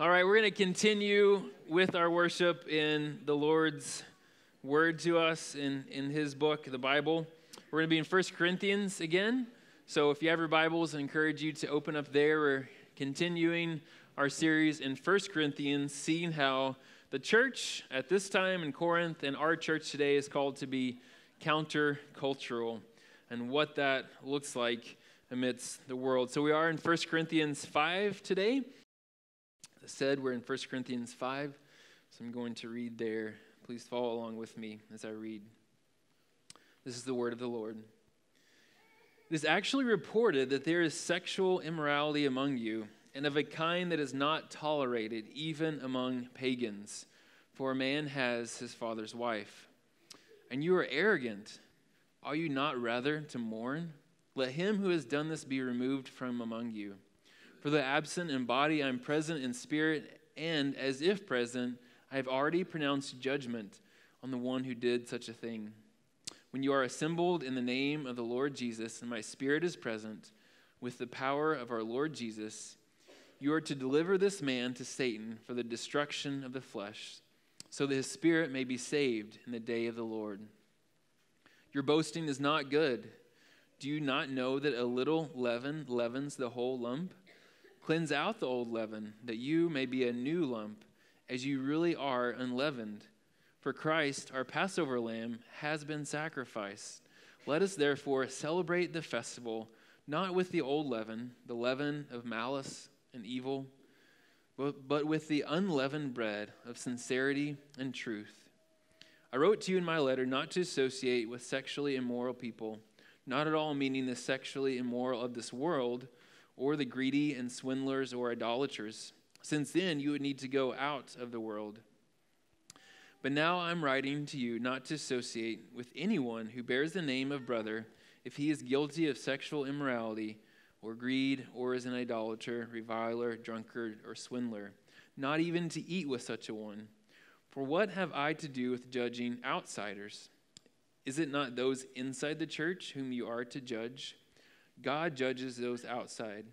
All right, we're going to continue with our worship in the Lord's word to us in, in his book, the Bible. We're going to be in 1 Corinthians again. So if you have your Bibles, I encourage you to open up there. We're continuing our series in 1 Corinthians, seeing how the church at this time in Corinth and our church today is called to be countercultural and what that looks like amidst the world. So we are in 1 Corinthians 5 today said, we're in 1 Corinthians 5. So I'm going to read there. Please follow along with me as I read. This is the word of the Lord. It is actually reported that there is sexual immorality among you, and of a kind that is not tolerated even among pagans. For a man has his father's wife. And you are arrogant. Are you not rather to mourn? Let him who has done this be removed from among you. For the absent in body, I am present in spirit, and as if present, I have already pronounced judgment on the one who did such a thing. When you are assembled in the name of the Lord Jesus, and my spirit is present with the power of our Lord Jesus, you are to deliver this man to Satan for the destruction of the flesh, so that his spirit may be saved in the day of the Lord. Your boasting is not good. Do you not know that a little leaven leavens the whole lump? Cleanse out the old leaven, that you may be a new lump, as you really are unleavened. For Christ, our Passover lamb, has been sacrificed. Let us therefore celebrate the festival, not with the old leaven, the leaven of malice and evil, but but with the unleavened bread of sincerity and truth. I wrote to you in my letter not to associate with sexually immoral people, not at all meaning the sexually immoral of this world or the greedy and swindlers or idolaters, since then you would need to go out of the world. But now I'm writing to you not to associate with anyone who bears the name of brother if he is guilty of sexual immorality or greed or is an idolater, reviler, drunkard, or swindler, not even to eat with such a one. For what have I to do with judging outsiders? Is it not those inside the church whom you are to judge? God judges those outside.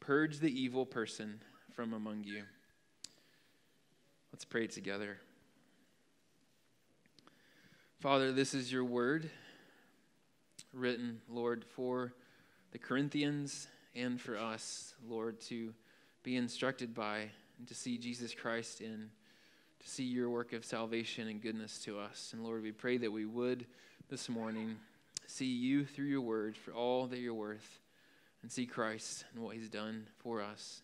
Purge the evil person from among you. Let's pray together. Father, this is your word written, Lord, for the Corinthians and for us, Lord, to be instructed by and to see Jesus Christ in, to see your work of salvation and goodness to us. And Lord, we pray that we would this morning see you through your word for all that you're worth and see Christ and what he's done for us.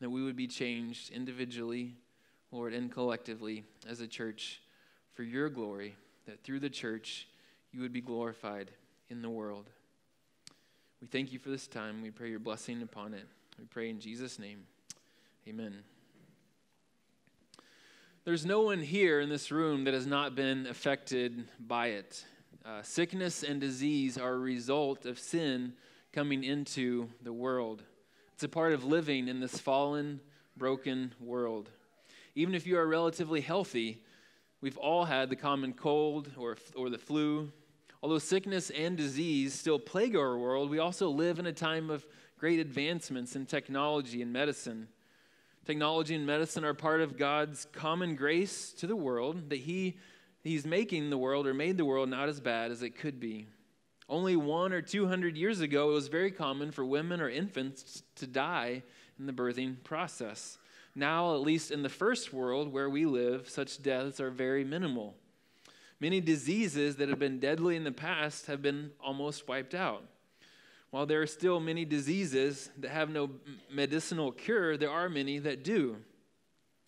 That we would be changed individually, Lord, and collectively as a church for your glory, that through the church you would be glorified in the world. We thank you for this time. We pray your blessing upon it. We pray in Jesus' name. Amen. There's no one here in this room that has not been affected by it. Uh, sickness and disease are a result of sin coming into the world. It's a part of living in this fallen, broken world. Even if you are relatively healthy, we've all had the common cold or, or the flu. Although sickness and disease still plague our world, we also live in a time of great advancements in technology and medicine. Technology and medicine are part of God's common grace to the world that He He's making the world or made the world not as bad as it could be. Only one or two hundred years ago, it was very common for women or infants to die in the birthing process. Now, at least in the first world where we live, such deaths are very minimal. Many diseases that have been deadly in the past have been almost wiped out. While there are still many diseases that have no medicinal cure, there are many that do.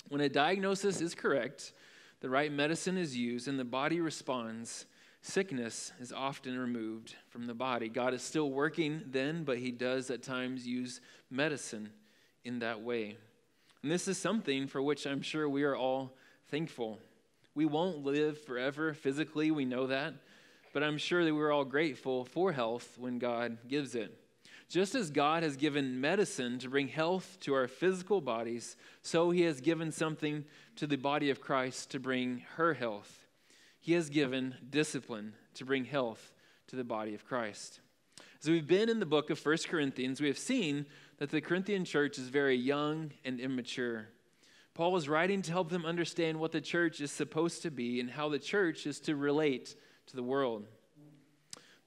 When a diagnosis is correct, the right medicine is used, and the body responds, sickness is often removed from the body. God is still working then, but He does at times use medicine in that way. And this is something for which I'm sure we are all thankful. We won't live forever physically, we know that, but I'm sure that we're all grateful for health when God gives it. Just as God has given medicine to bring health to our physical bodies, so He has given something to the body of Christ to bring her health. He has given discipline to bring health to the body of Christ. As we've been in the book of 1 Corinthians, we have seen that the Corinthian church is very young and immature. Paul is writing to help them understand what the church is supposed to be and how the church is to relate to the world.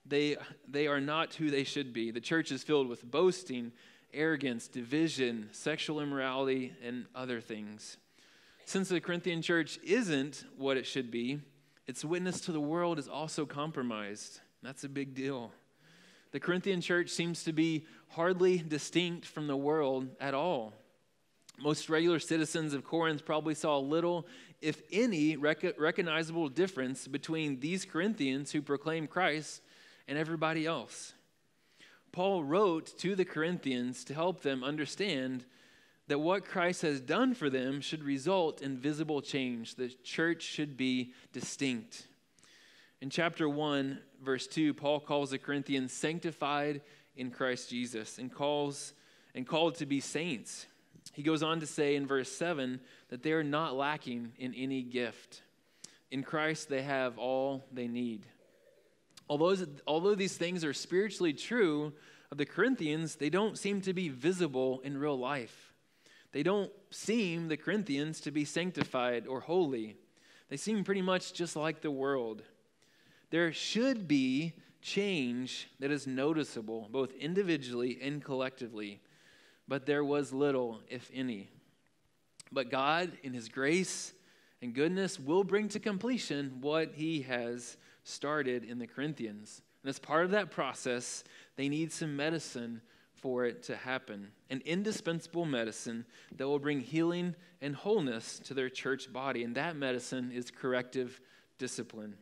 They, they are not who they should be. The church is filled with boasting, arrogance, division, sexual immorality, and other things. Since the Corinthian church isn't what it should be, its witness to the world is also compromised. That's a big deal. The Corinthian church seems to be hardly distinct from the world at all. Most regular citizens of Corinth probably saw little, if any, rec- recognizable difference between these Corinthians who proclaim Christ and everybody else. Paul wrote to the Corinthians to help them understand that what Christ has done for them should result in visible change. The church should be distinct. In chapter 1, verse 2, Paul calls the Corinthians sanctified in Christ Jesus and calls and called to be saints. He goes on to say in verse 7 that they are not lacking in any gift. In Christ, they have all they need. Although, although these things are spiritually true of the Corinthians, they don't seem to be visible in real life. They don't seem, the Corinthians, to be sanctified or holy. They seem pretty much just like the world. There should be change that is noticeable, both individually and collectively, but there was little, if any. But God, in His grace and goodness, will bring to completion what He has started in the Corinthians. And as part of that process, they need some medicine for it to happen an indispensable medicine that will bring healing and wholeness to their church body. And that medicine is corrective discipline.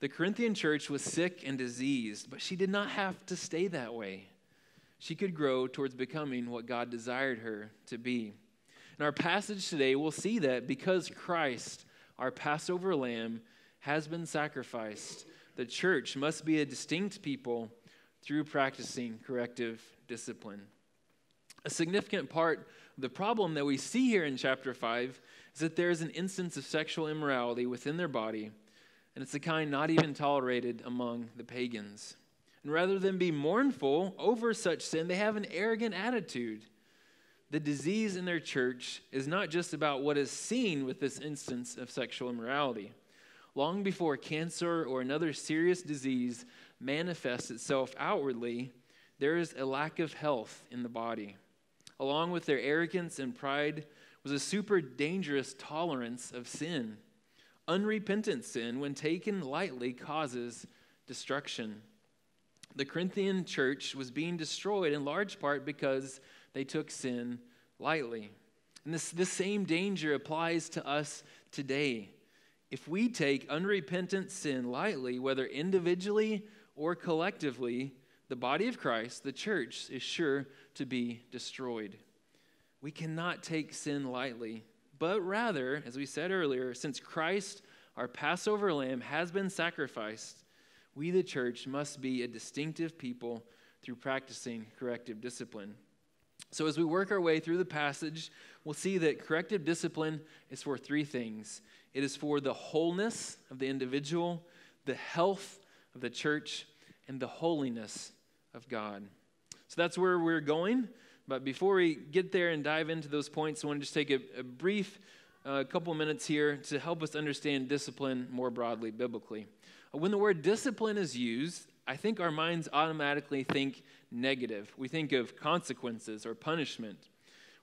The Corinthian church was sick and diseased, but she did not have to stay that way. She could grow towards becoming what God desired her to be. In our passage today, we'll see that because Christ, our Passover lamb, has been sacrificed, the church must be a distinct people through practicing corrective discipline. A significant part of the problem that we see here in chapter 5 is that there is an instance of sexual immorality within their body, and it's the kind not even tolerated among the pagans. And rather than be mournful over such sin, they have an arrogant attitude. The disease in their church is not just about what is seen with this instance of sexual immorality long before cancer or another serious disease manifests itself outwardly, there is a lack of health in the body. Along with their arrogance and pride was a super dangerous tolerance of sin. Unrepentant sin, when taken lightly, causes destruction. The Corinthian church was being destroyed in large part because they took sin lightly. And this, this same danger applies to us today if we take unrepentant sin lightly, whether individually or collectively, the body of Christ, the church, is sure to be destroyed. We cannot take sin lightly, but rather, as we said earlier, since Christ, our Passover lamb, has been sacrificed, we, the church, must be a distinctive people through practicing corrective discipline. So, as we work our way through the passage, we'll see that corrective discipline is for three things it is for the wholeness of the individual, the health of the church, and the holiness of God. So that's where we're going. But before we get there and dive into those points, I want to just take a, a brief uh, couple minutes here to help us understand discipline more broadly, biblically. When the word discipline is used, I think our minds automatically think negative. We think of consequences or punishment.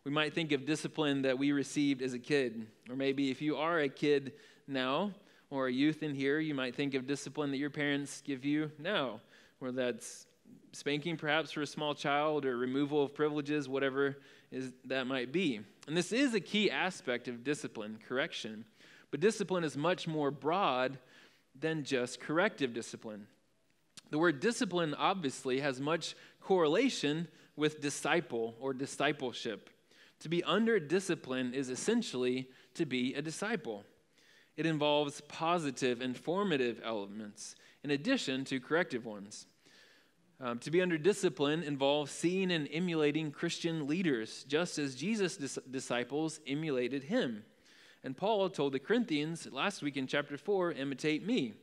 We might think of discipline that we received as a kid. Or maybe if you are a kid now or a youth in here, you might think of discipline that your parents give you now, whether that's spanking perhaps for a small child or removal of privileges, whatever is, that might be. And this is a key aspect of discipline, correction. But discipline is much more broad than just corrective discipline. The word discipline obviously has much correlation with disciple or discipleship. To be under discipline is essentially to be a disciple. It involves positive and formative elements in addition to corrective ones. Um, to be under discipline involves seeing and emulating Christian leaders, just as Jesus' dis- disciples emulated him. And Paul told the Corinthians last week in chapter 4 imitate me.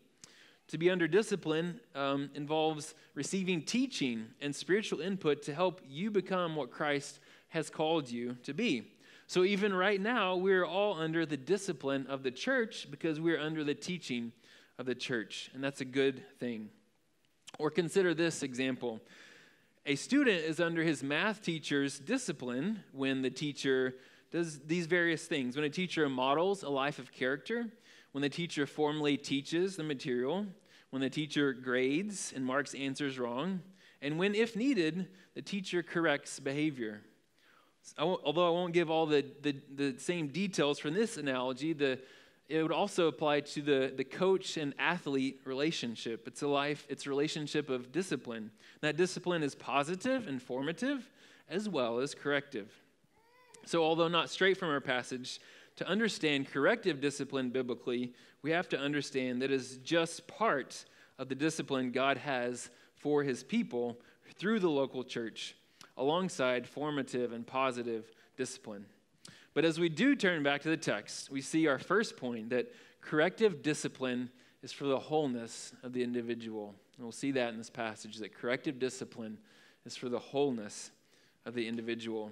To be under discipline um, involves receiving teaching and spiritual input to help you become what Christ has called you to be. So even right now, we're all under the discipline of the church because we're under the teaching of the church, and that's a good thing. Or consider this example. A student is under his math teacher's discipline when the teacher does these various things. When a teacher models a life of character, when the teacher formally teaches the material, when the teacher grades and marks answers wrong, and when, if needed, the teacher corrects behavior. Although I won't give all the, the, the same details from this analogy, the, it would also apply to the, the coach and athlete relationship. It's a life, it's a relationship of discipline. That discipline is positive and formative as well as corrective. So, although not straight from our passage, to understand corrective discipline biblically, we have to understand that is just part of the discipline God has for his people through the local church, alongside formative and positive discipline. But as we do turn back to the text, we see our first point that corrective discipline is for the wholeness of the individual. And we'll see that in this passage that corrective discipline is for the wholeness of the individual.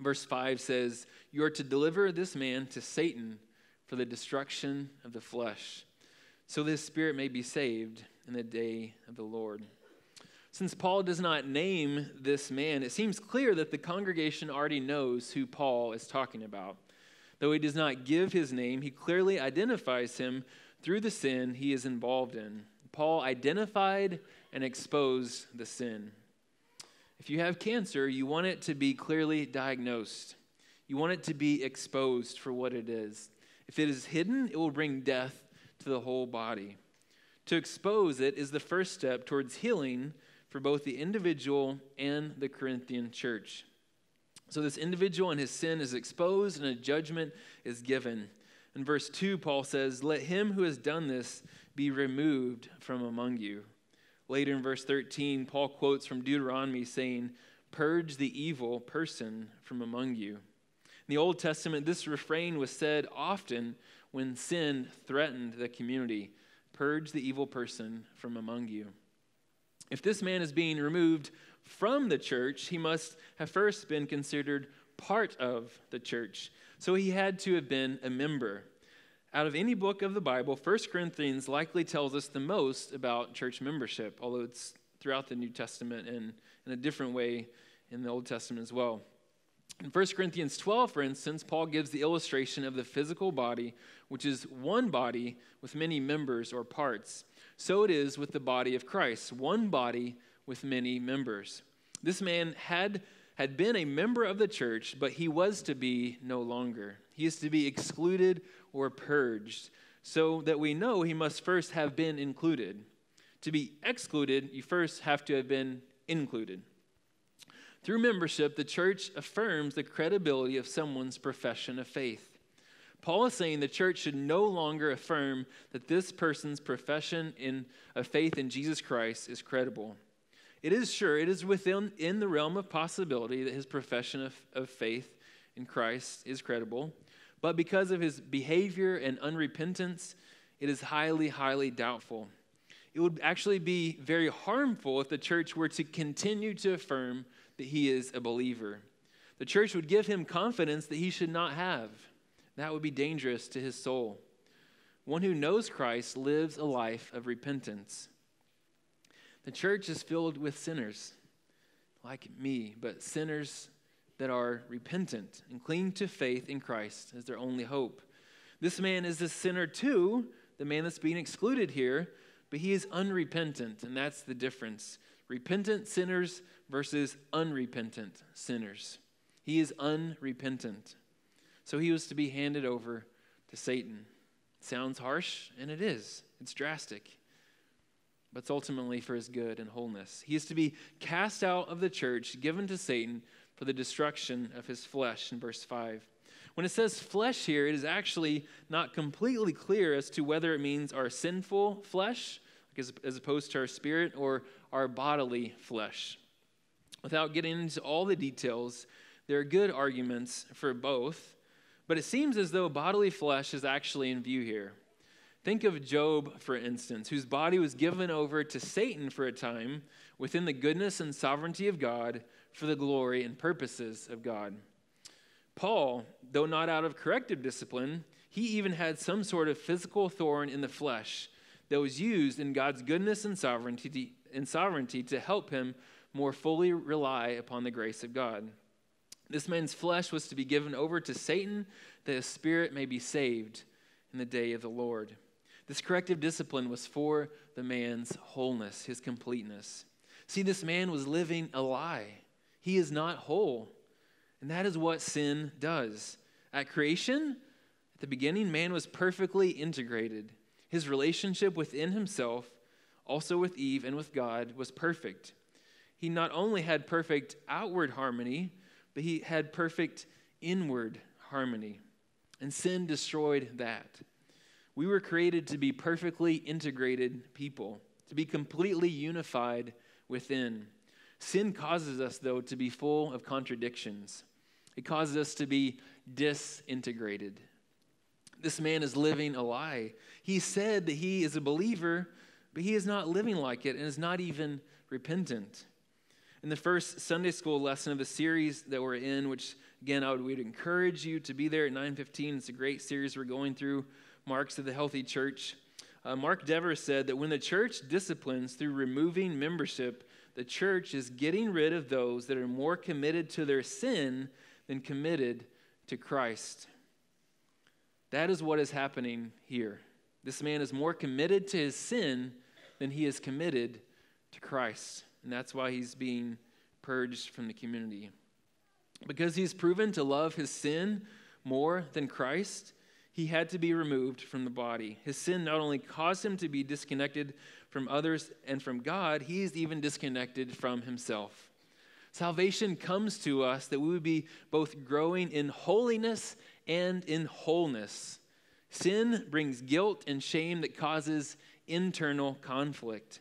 Verse 5 says, You are to deliver this man to Satan for the destruction of the flesh, so this spirit may be saved in the day of the Lord. Since Paul does not name this man, it seems clear that the congregation already knows who Paul is talking about. Though he does not give his name, he clearly identifies him through the sin he is involved in. Paul identified and exposed the sin. If you have cancer, you want it to be clearly diagnosed. You want it to be exposed for what it is. If it is hidden, it will bring death to the whole body. To expose it is the first step towards healing for both the individual and the Corinthian church. So, this individual and his sin is exposed, and a judgment is given. In verse 2, Paul says, Let him who has done this be removed from among you. Later in verse 13, Paul quotes from Deuteronomy saying, Purge the evil person from among you. In the Old Testament, this refrain was said often when sin threatened the community Purge the evil person from among you. If this man is being removed from the church, he must have first been considered part of the church. So he had to have been a member. Out of any book of the Bible, 1 Corinthians likely tells us the most about church membership, although it's throughout the New Testament and in a different way in the Old Testament as well. In 1 Corinthians 12, for instance, Paul gives the illustration of the physical body, which is one body with many members or parts. So it is with the body of Christ, one body with many members. This man had, had been a member of the church, but he was to be no longer. He is to be excluded or purged, so that we know he must first have been included. To be excluded, you first have to have been included. Through membership, the church affirms the credibility of someone's profession of faith. Paul is saying the church should no longer affirm that this person's profession in, of faith in Jesus Christ is credible. It is sure, it is within in the realm of possibility that his profession of, of faith in Christ is credible. But because of his behavior and unrepentance, it is highly, highly doubtful. It would actually be very harmful if the church were to continue to affirm that he is a believer. The church would give him confidence that he should not have. That would be dangerous to his soul. One who knows Christ lives a life of repentance. The church is filled with sinners like me, but sinners that are repentant and cling to faith in Christ as their only hope. This man is a sinner too, the man that's being excluded here, but he is unrepentant, and that's the difference. Repentant sinners versus unrepentant sinners. He is unrepentant. So he was to be handed over to Satan. Sounds harsh, and it is. It's drastic. But it's ultimately for his good and wholeness. He is to be cast out of the church, given to Satan for the destruction of his flesh in verse 5. When it says flesh here, it is actually not completely clear as to whether it means our sinful flesh, as, as opposed to our spirit, or our bodily flesh. Without getting into all the details, there are good arguments for both, but it seems as though bodily flesh is actually in view here. Think of Job, for instance, whose body was given over to Satan for a time within the goodness and sovereignty of God for the glory and purposes of God. Paul, though not out of corrective discipline, he even had some sort of physical thorn in the flesh that was used in God's goodness and sovereignty, and sovereignty to help him more fully rely upon the grace of God. This man's flesh was to be given over to Satan that his spirit may be saved in the day of the Lord. This corrective discipline was for the man's wholeness, his completeness. See, this man was living a lie. He is not whole. And that is what sin does. At creation, at the beginning, man was perfectly integrated. His relationship within himself, also with Eve and with God, was perfect. He not only had perfect outward harmony, but he had perfect inward harmony. And sin destroyed that. We were created to be perfectly integrated people, to be completely unified within. Sin causes us, though, to be full of contradictions. It causes us to be disintegrated. This man is living a lie. He said that he is a believer, but he is not living like it and is not even repentant. In the first Sunday school lesson of the series that we're in, which again I would, would encourage you to be there at 9:15. It's a great series we're going through, Marks of the Healthy Church. Uh, Mark Dever said that when the church disciplines through removing membership, the church is getting rid of those that are more committed to their sin than committed to Christ. That is what is happening here. This man is more committed to his sin than he is committed to Christ. And that's why he's being purged from the community. Because he's proven to love his sin more than Christ, he had to be removed from the body. His sin not only caused him to be disconnected from others and from God, he is even disconnected from himself. Salvation comes to us that we would be both growing in holiness and in wholeness. Sin brings guilt and shame that causes internal conflict.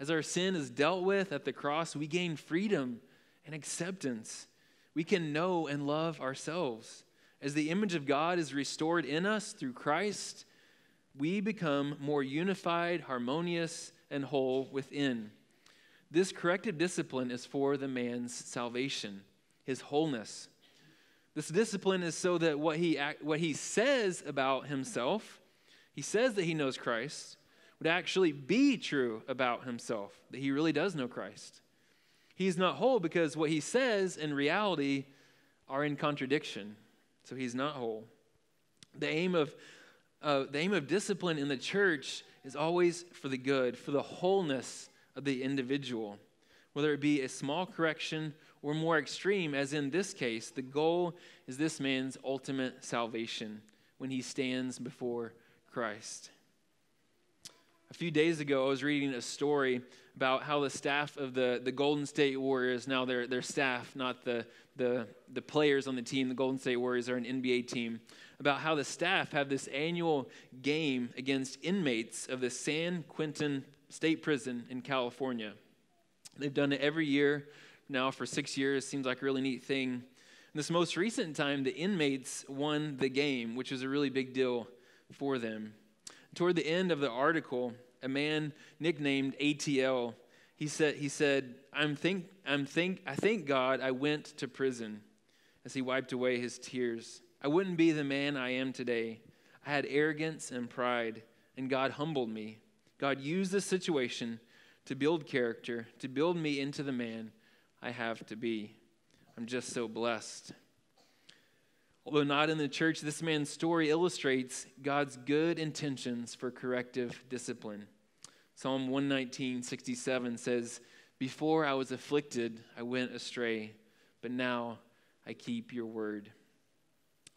As our sin is dealt with at the cross, we gain freedom and acceptance. We can know and love ourselves. As the image of God is restored in us through Christ, we become more unified, harmonious, and whole within. This corrective discipline is for the man's salvation, his wholeness. This discipline is so that what he, what he says about himself, he says that he knows Christ, would actually be true about himself, that he really does know Christ. He's not whole because what he says in reality are in contradiction. So he's not whole. The aim of, uh, the aim of discipline in the church is always for the good, for the wholeness of the individual, whether it be a small correction or more extreme, as in this case, the goal is this man's ultimate salvation when he stands before Christ. A few days ago, I was reading a story about how the staff of the, the Golden State Warriors, now their, their staff, not the, the, the players on the team, the Golden State Warriors are an NBA team, about how the staff have this annual game against inmates of the San Quentin State Prison in California. They've done it every year now for six years. Seems like a really neat thing. In this most recent time, the inmates won the game, which was a really big deal for them. Toward the end of the article, a man nicknamed ATL, he said, he said I'm think, I'm think, I thank God I went to prison as he wiped away his tears. I wouldn't be the man I am today. I had arrogance and pride, and God humbled me. God used this situation to build character, to build me into the man I have to be. I'm just so blessed. Although not in the church, this man's story illustrates God's good intentions for corrective discipline. Psalm 119, 67 says, Before I was afflicted, I went astray, but now I keep your word.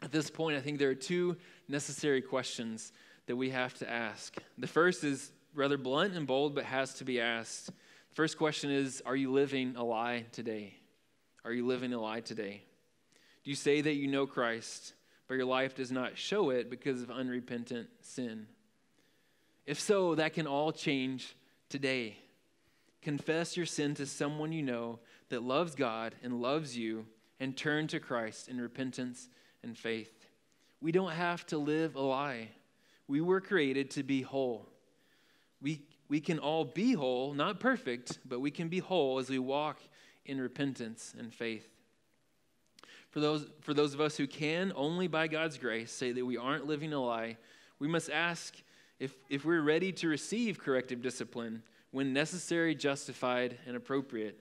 At this point, I think there are two necessary questions that we have to ask. The first is rather blunt and bold, but has to be asked. First question is Are you living a lie today? Are you living a lie today? You say that you know Christ, but your life does not show it because of unrepentant sin? If so, that can all change today. Confess your sin to someone you know that loves God and loves you, and turn to Christ in repentance and faith. We don't have to live a lie. We were created to be whole we, we can all be whole, not perfect, but we can be whole as we walk in repentance and faith. For those, for those of us who can, only by God's grace, say that we aren't living a lie, we must ask if, if we're ready to receive corrective discipline when necessary, justified, and appropriate.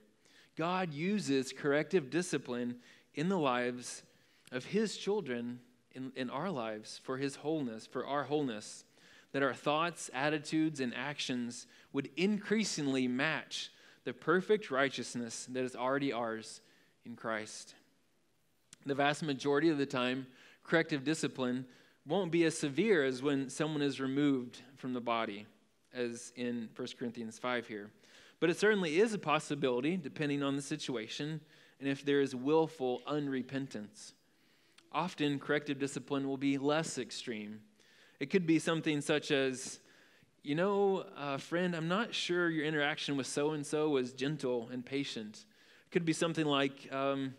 God uses corrective discipline in the lives of His children, in, in our lives, for His wholeness, for our wholeness, that our thoughts, attitudes, and actions would increasingly match the perfect righteousness that is already ours in Christ. The vast majority of the time, corrective discipline won't be as severe as when someone is removed from the body, as in 1 Corinthians 5 here. But it certainly is a possibility, depending on the situation and if there is willful unrepentance. Often, corrective discipline will be less extreme. It could be something such as, you know, uh, friend, I'm not sure your interaction with so and so was gentle and patient. It could be something like, um,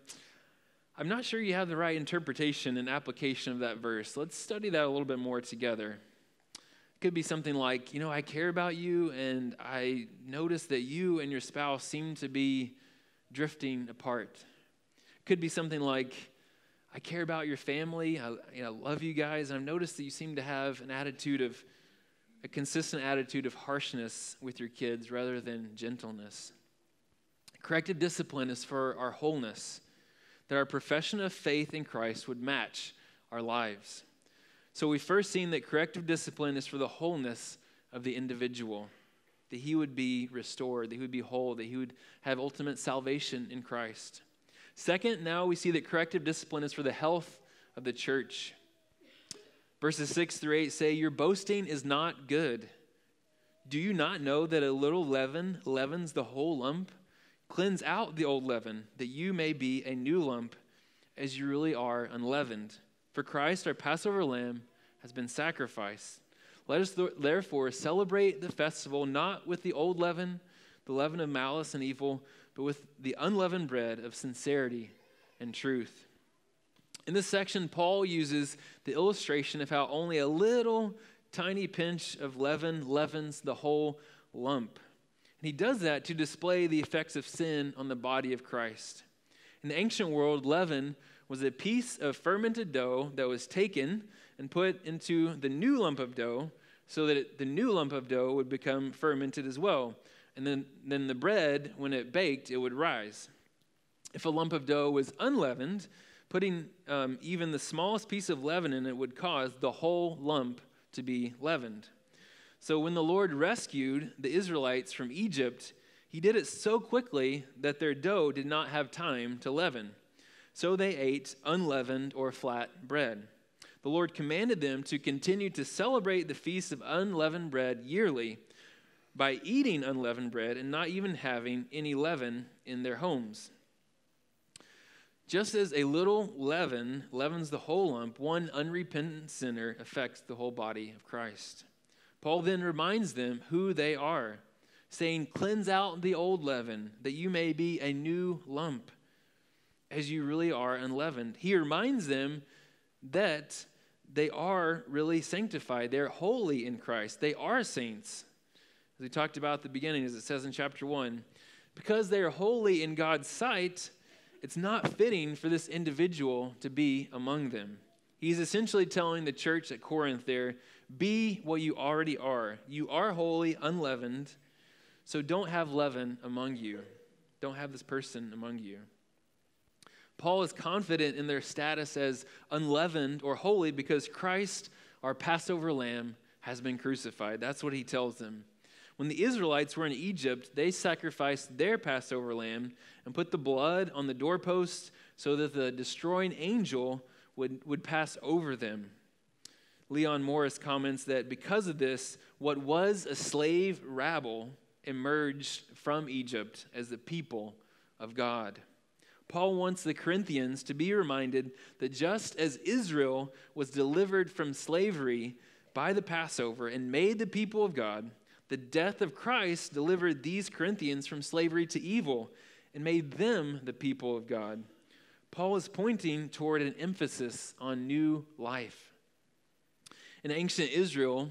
I'm not sure you have the right interpretation and application of that verse. Let's study that a little bit more together. It could be something like, you know, I care about you, and I notice that you and your spouse seem to be drifting apart. It could be something like, I care about your family. I you know, love you guys. And I've noticed that you seem to have an attitude of, a consistent attitude of harshness with your kids rather than gentleness. Corrective discipline is for our wholeness that our profession of faith in Christ would match our lives. So we've first seen that corrective discipline is for the wholeness of the individual, that he would be restored, that he would be whole, that he would have ultimate salvation in Christ. Second, now we see that corrective discipline is for the health of the church. Verses 6 through 8 say, Your boasting is not good. Do you not know that a little leaven leavens the whole lump? Cleanse out the old leaven, that you may be a new lump, as you really are unleavened. For Christ, our Passover lamb, has been sacrificed. Let us therefore celebrate the festival not with the old leaven, the leaven of malice and evil, but with the unleavened bread of sincerity and truth. In this section, Paul uses the illustration of how only a little tiny pinch of leaven leavens the whole lump. He does that to display the effects of sin on the body of Christ. In the ancient world, leaven was a piece of fermented dough that was taken and put into the new lump of dough so that it, the new lump of dough would become fermented as well. And then, then the bread, when it baked, it would rise. If a lump of dough was unleavened, putting um, even the smallest piece of leaven in it would cause the whole lump to be leavened. So when the Lord rescued the Israelites from Egypt, he did it so quickly that their dough did not have time to leaven. So they ate unleavened or flat bread. The Lord commanded them to continue to celebrate the feast of unleavened bread yearly by eating unleavened bread and not even having any leaven in their homes. Just as a little leaven leavens the whole lump, one unrepentant sinner affects the whole body of Christ. Paul then reminds them who they are, saying, Cleanse out the old leaven, that you may be a new lump, as you really are unleavened. He reminds them that they are really sanctified. They're holy in Christ. They are saints. As we talked about at the beginning, as it says in chapter 1, because they are holy in God's sight, it's not fitting for this individual to be among them. He's essentially telling the church at Corinth there be what you already are. You are holy, unleavened, so don't have leaven among you. Don't have this person among you. Paul is confident in their status as unleavened or holy because Christ, our Passover lamb, has been crucified. That's what he tells them. When the Israelites were in Egypt, they sacrificed their Passover lamb and put the blood on the doorposts so that the destroying angel would, would pass over them. Leon Morris comments that because of this, what was a slave rabble emerged from Egypt as the people of God. Paul wants the Corinthians to be reminded that just as Israel was delivered from slavery by the Passover and made the people of God, the death of Christ delivered these Corinthians from slavery to evil and made them the people of God. Paul is pointing toward an emphasis on new life in ancient Israel,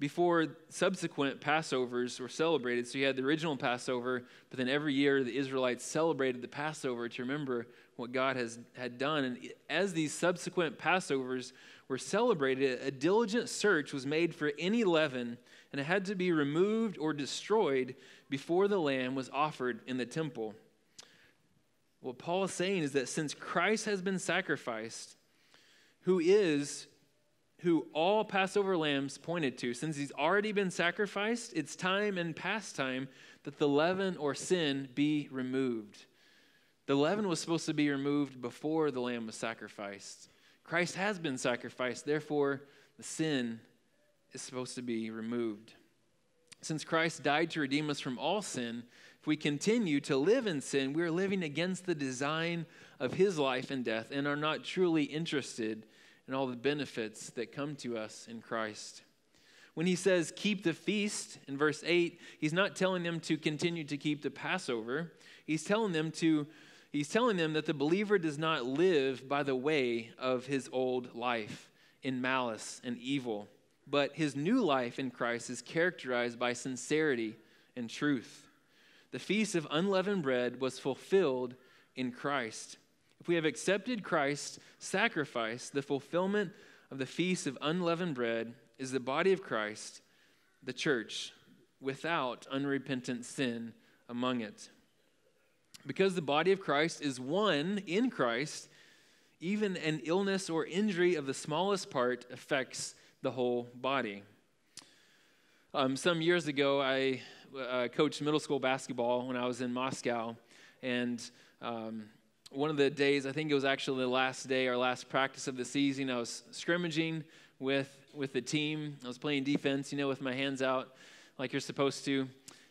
before subsequent Passovers were celebrated, so you had the original Passover, but then every year the Israelites celebrated the Passover to remember what God has had done. And as these subsequent Passovers were celebrated, a diligent search was made for any leaven, and it had to be removed or destroyed before the lamb was offered in the temple. What Paul is saying is that since Christ has been sacrificed, who is who all Passover lambs pointed to, since he's already been sacrificed, it's time and past time that the leaven or sin be removed. The leaven was supposed to be removed before the lamb was sacrificed. Christ has been sacrificed, therefore, the sin is supposed to be removed. Since Christ died to redeem us from all sin, if we continue to live in sin, we are living against the design of his life and death and are not truly interested in all the benefits that come to us in Christ. When he says keep the feast in verse 8, he's not telling them to continue to keep the Passover. He's telling them to He's telling them that the believer does not live by the way of his old life in malice and evil, but his new life in Christ is characterized by sincerity and truth. The feast of unleavened bread was fulfilled in Christ. If we have accepted Christ's sacrifice, the fulfillment of the feast of unleavened bread is the body of Christ, the church, without unrepentant sin among it. Because the body of Christ is one in Christ, even an illness or injury of the smallest part affects the whole body. Um, some years ago, I uh, coached middle school basketball when I was in Moscow. And um, one of the days, I think it was actually the last day, our last practice of the season, I was scrimmaging with, with the team. I was playing defense, you know, with my hands out like you're supposed to.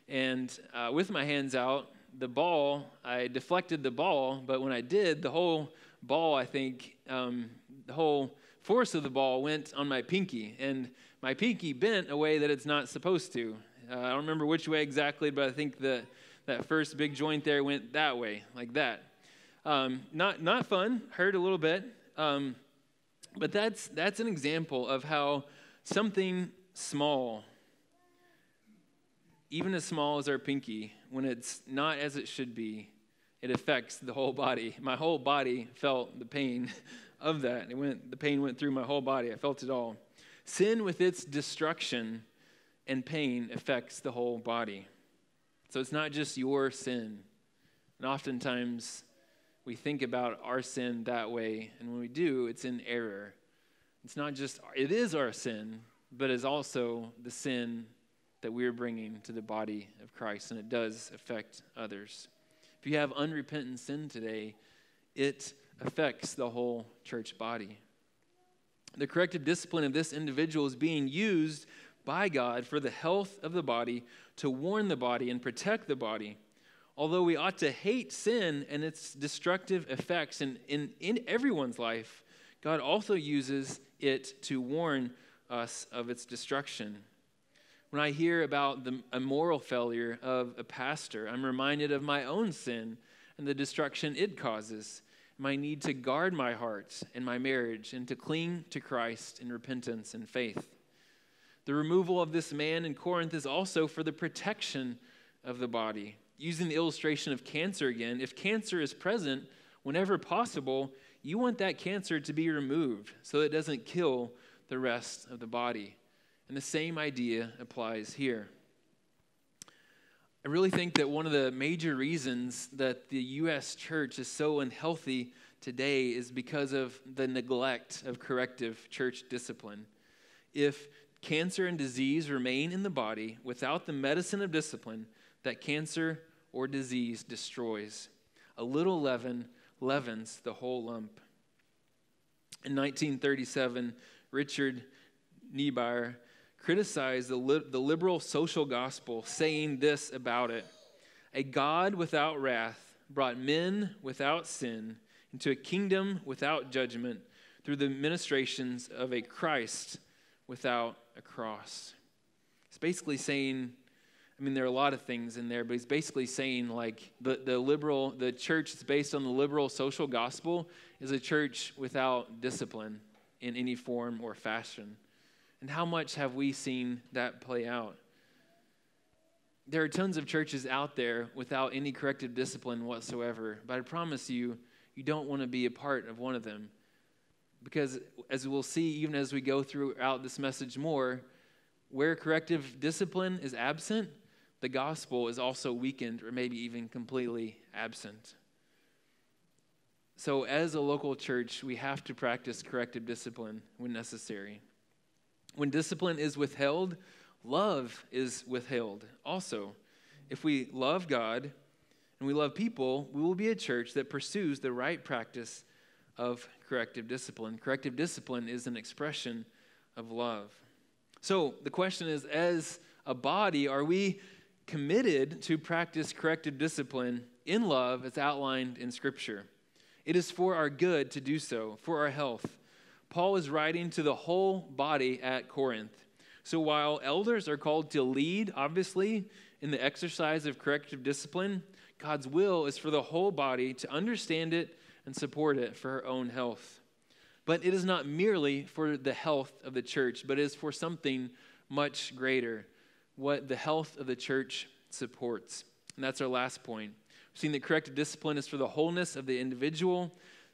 And uh, with my hands out, the ball, I deflected the ball, but when I did, the whole ball, I think, um, the whole force of the ball went on my pinky, and my pinky bent a way that it's not supposed to. Uh, I don't remember which way exactly, but I think the, that first big joint there went that way, like that. Um, not, not fun, hurt a little bit, um, but that's, that's an example of how something small, even as small as our pinky, when it's not as it should be, it affects the whole body. My whole body felt the pain of that. It went, the pain went through my whole body. I felt it all. Sin, with its destruction and pain, affects the whole body. So it's not just your sin. And oftentimes we think about our sin that way, and when we do, it's in error. It's not just, it is our sin, but it's also the sin that we're bringing to the body of Christ, and it does affect others. If you have unrepentant sin today, it affects the whole church body. The corrective discipline of this individual is being used by God for the health of the body, to warn the body and protect the body. Although we ought to hate sin and its destructive effects in, in, in everyone's life, God also uses it to warn us of its destruction. When I hear about the, moral failure of a pastor, I'm reminded of my own sin and the destruction it causes, my need to guard my heart and my marriage, and to cling to Christ in repentance and faith. The removal of this man in Corinth is also for the protection of the body. Using the illustration of cancer again, if cancer is present whenever possible, you want that cancer to be removed so it doesn't kill the rest of the body. And the same idea applies here. I really think that one of the major reasons that the U.S. church is so unhealthy today is because of the neglect of corrective church discipline. If cancer and disease remain in the body without the medicine of discipline, that cancer or disease destroys. A little leaven leavens the whole lump. In 1937, Richard Niebuhr criticized the, li- the liberal social gospel, saying this about it A God without wrath brought men without sin into a kingdom without judgment through the ministrations of a Christ without a cross. It's basically saying, I mean, there are a lot of things in there, but he's basically saying, like, the, the liberal, the church that's based on the liberal social gospel is a church without discipline in any form or fashion. And how much have we seen that play out? There are tons of churches out there without any corrective discipline whatsoever, but I promise you, you don't want to be a part of one of them. Because as we'll see, even as we go throughout this message more, where corrective discipline is absent, the gospel is also weakened or maybe even completely absent. So, as a local church, we have to practice corrective discipline when necessary. When discipline is withheld, love is withheld also. If we love God and we love people, we will be a church that pursues the right practice of corrective discipline. Corrective discipline is an expression of love. So the question is as a body, are we committed to practice corrective discipline in love as outlined in Scripture? It is for our good to do so, for our health. Paul is writing to the whole body at Corinth. So while elders are called to lead, obviously, in the exercise of corrective discipline, God's will is for the whole body to understand it and support it for her own health. But it is not merely for the health of the church, but is for something much greater, what the health of the church supports. And that's our last point. We've seen that corrective discipline is for the wholeness of the individual,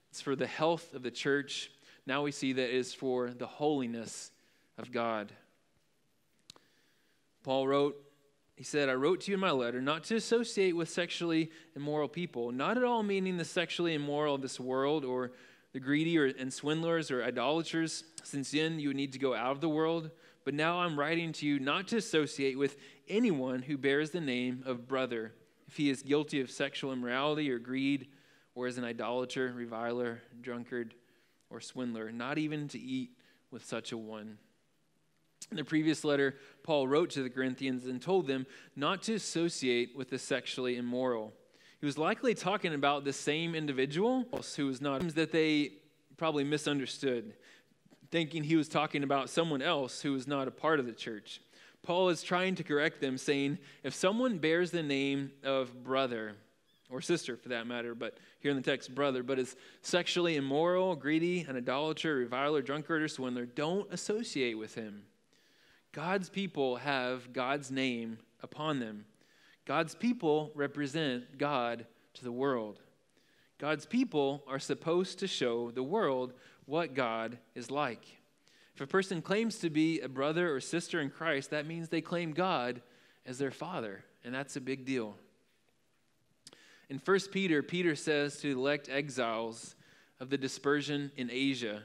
it's for the health of the church. Now we see that it is for the holiness of God. Paul wrote he said, I wrote to you in my letter not to associate with sexually immoral people, not at all meaning the sexually immoral of this world or the greedy or, and swindlers or idolaters, since then you would need to go out of the world. But now I'm writing to you not to associate with anyone who bears the name of brother, if he is guilty of sexual immorality or greed, or is an idolater, reviler, drunkard, or swindler, not even to eat with such a one. In the previous letter, Paul wrote to the Corinthians and told them not to associate with the sexually immoral. He was likely talking about the same individual who was not, that they probably misunderstood, thinking he was talking about someone else who was not a part of the church. Paul is trying to correct them, saying, if someone bears the name of brother, or sister for that matter, but here in the text, brother, but is sexually immoral, greedy, an idolater, reviler, drunkard, or swindler, don't associate with him. God's people have God's name upon them. God's people represent God to the world. God's people are supposed to show the world what God is like. If a person claims to be a brother or sister in Christ, that means they claim God as their father, and that's a big deal. In 1 Peter, Peter says to elect exiles of the dispersion in Asia,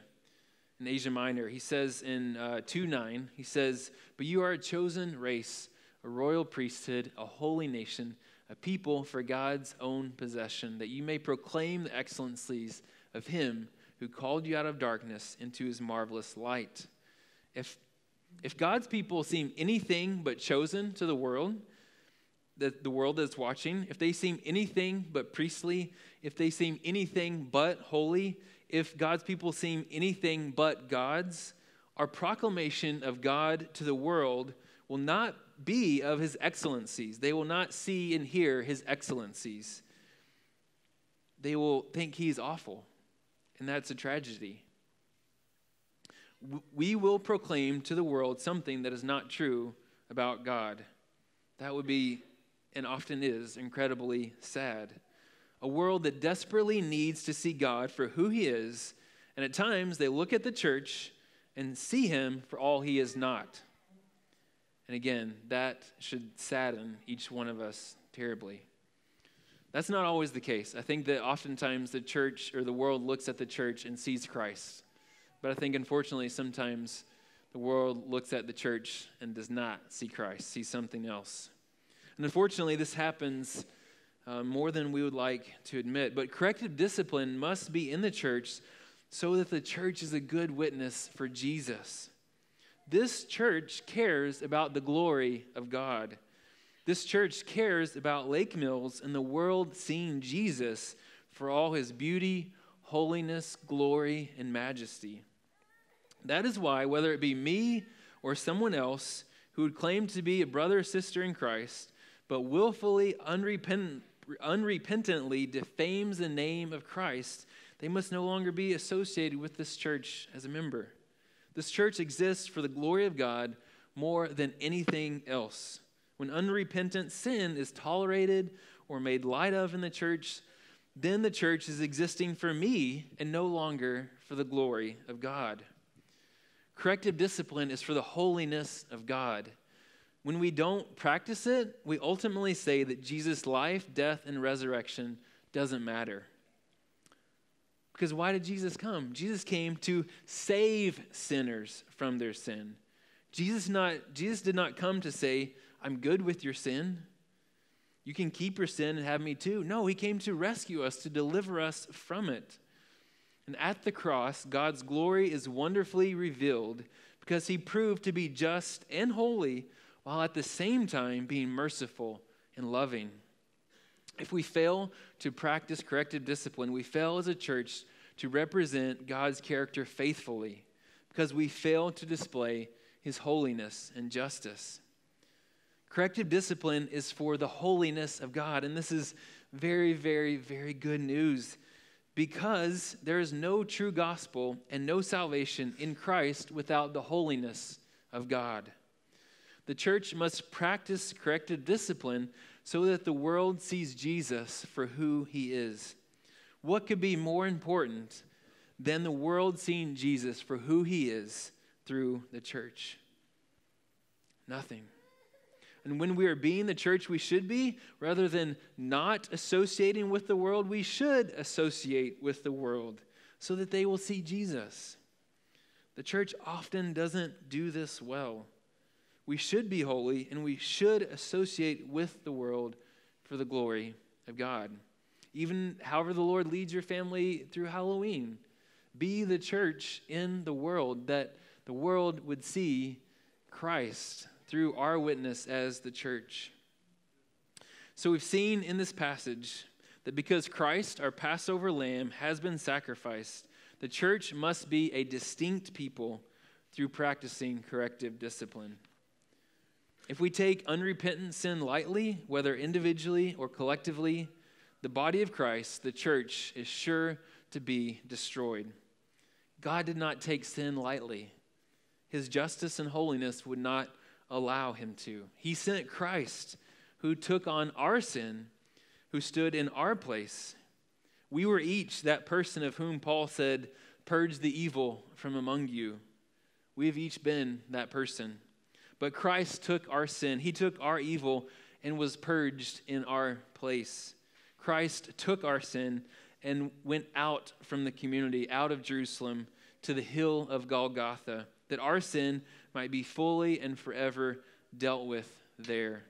in Asia Minor. He says in uh, 2 9, he says, But you are a chosen race, a royal priesthood, a holy nation, a people for God's own possession, that you may proclaim the excellencies of him who called you out of darkness into his marvelous light. If, if God's people seem anything but chosen to the world, that the world is watching, if they seem anything but priestly, if they seem anything but holy, if God's people seem anything but God's, our proclamation of God to the world will not be of his excellencies. They will not see and hear his excellencies. They will think he's awful, and that's a tragedy. We will proclaim to the world something that is not true about God. That would be, and often is, incredibly sad a world that desperately needs to see God for who he is, and at times they look at the church and see him for all he is not. And again, that should sadden each one of us terribly. That's not always the case. I think that oftentimes the church or the world looks at the church and sees Christ. But I think unfortunately sometimes the world looks at the church and does not see Christ, sees something else. And unfortunately, this happens uh, more than we would like to admit. But corrective discipline must be in the church so that the church is a good witness for Jesus. This church cares about the glory of God. This church cares about Lake Mills and the world seeing Jesus for all his beauty, holiness, glory, and majesty. That is why, whether it be me or someone else who would claim to be a brother or sister in Christ, but willfully, unrepentant, unrepentantly defames the name of Christ, they must no longer be associated with this church as a member. This church exists for the glory of God more than anything else. When unrepentant sin is tolerated or made light of in the church, then the church is existing for me and no longer for the glory of God. Corrective discipline is for the holiness of God. When we don't practice it, we ultimately say that Jesus' life, death, and resurrection doesn't matter. Because why did Jesus come? Jesus came to save sinners from their sin. Jesus, not, Jesus did not come to say, I'm good with your sin. You can keep your sin and have me too. No, he came to rescue us, to deliver us from it. And at the cross, God's glory is wonderfully revealed because he proved to be just and holy while at the same time being merciful and loving. If we fail to practice corrective discipline, we fail as a church to represent God's character faithfully because we fail to display his holiness and justice. Corrective discipline is for the holiness of God. And this is very, very, very good news because there is no true gospel and no salvation in Christ without the holiness of God. The church must practice corrective discipline so that the world sees Jesus for who he is. What could be more important than the world seeing Jesus for who he is through the church? Nothing. And when we are being the church we should be, rather than not associating with the world, we should associate with the world so that they will see Jesus. The church often doesn't do this well. We should be holy and we should associate with the world for the glory of God. Even however the Lord leads your family through Halloween, be the church in the world that the world would see Christ through our witness as the church. So we've seen in this passage that because Christ, our Passover lamb, has been sacrificed, the church must be a distinct people through practicing corrective discipline. If we take unrepentant sin lightly, whether individually or collectively, the body of Christ, the church, is sure to be destroyed. God did not take sin lightly. His justice and holiness would not allow him to. He sent Christ, who took on our sin, who stood in our place. We were each that person of whom Paul said, Purge the evil from among you. We have each been that person. But Christ took our sin, He took our evil, and was purged in our place. Christ took our sin and went out from the community, out of Jerusalem, to the hill of Golgotha, that our sin might be fully and forever dealt with there.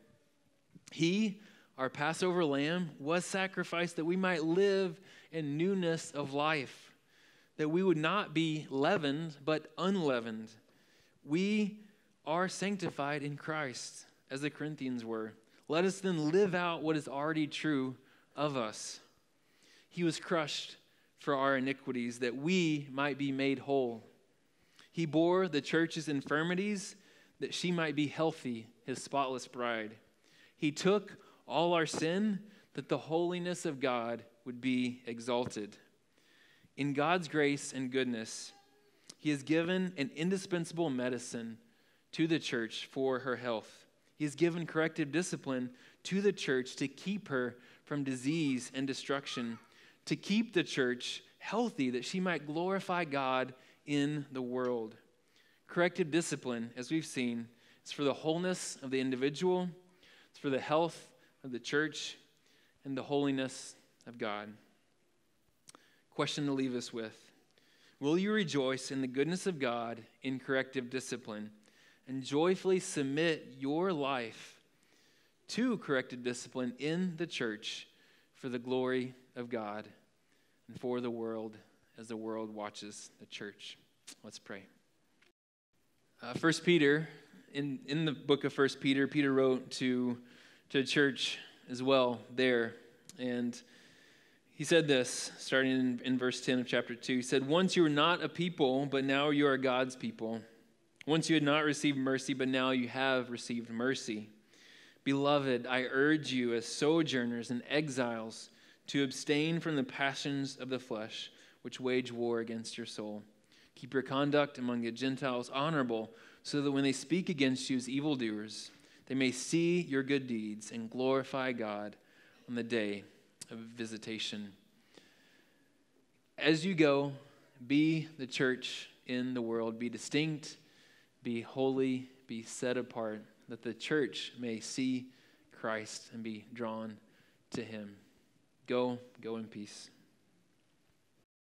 He, our Passover lamb, was sacrificed that we might live in newness of life, that we would not be leavened, but unleavened. We are sanctified in Christ, as the Corinthians were. Let us then live out what is already true of us. He was crushed for our iniquities, that we might be made whole. He bore the church's infirmities that she might be healthy, his spotless bride. He took all our sin that the holiness of God would be exalted. In God's grace and goodness, he has given an indispensable medicine to the church for her health. He has given corrective discipline to the church to keep her from disease and destruction, to keep the church healthy that she might glorify God in the world. Corrective discipline, as we've seen, is for the wholeness of the individual, it's for the health of the church, and the holiness of God. Question to leave us with Will you rejoice in the goodness of God in corrective discipline and joyfully submit your life to corrective discipline in the church for the glory of God and for the world as the world watches the church. Let's pray. Uh, First Peter, in, in the book of First Peter, Peter wrote to, to church as well there. And he said this, starting in, in verse 10 of chapter 2. He said, Once you were not a people, but now you are God's people. Once you had not received mercy, but now you have received mercy. Beloved, I urge you as sojourners and exiles to abstain from the passions of the flesh which wage war against your soul. Keep your conduct among the Gentiles honorable, so that when they speak against you as evildoers, they may see your good deeds and glorify God on the day of visitation. as you go, be the church in the world, be distinct, be holy, be set apart, that the church may see Christ and be drawn to him. Go, go in peace.